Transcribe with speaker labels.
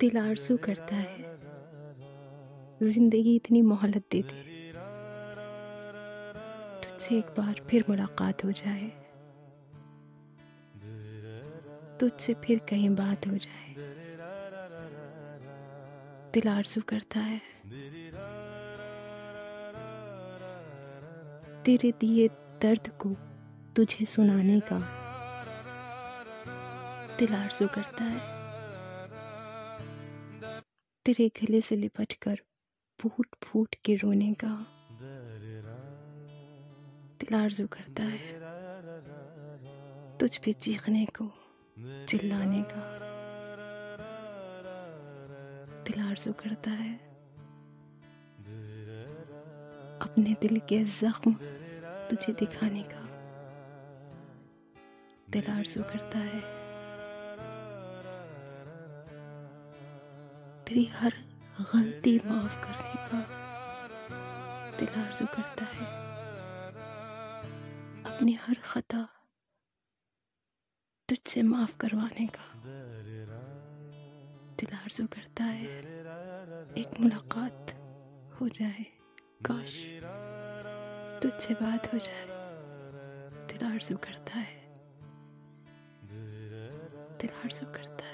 Speaker 1: दिल आरज़ू करता है। ज़िंदगी इतनी मोहलत दे दे तुझसे एक बार फिर मुलाकात हो जाए। तुझसे फिर कहीं बात हो जाए। दिल आरज़ू करता है। तेरे दिए दर्द को तुझे सुनाने का दिल आरज़ू करता है। तेरे गले से लिपट कर फूट फूट के रोने का दिल आरज़ू करता है। तुझ पे चीखने को चिल्लाने का दिल आरज़ू करता है। अपने दिल के जख्म तुझे दिखाने का दिल आरज़ू करता है। तेरी हर गलती माफ़ करने का दिल आरज़ू करता है। अपनी हर खता तुझसे माफ़ करवाने का। दिल आरज़ू करता है। एक मुलाकात हो जाए। काश तुझसे बात हो जाए। दिल आरज़ू करता है। दिल आरज़ू करता है।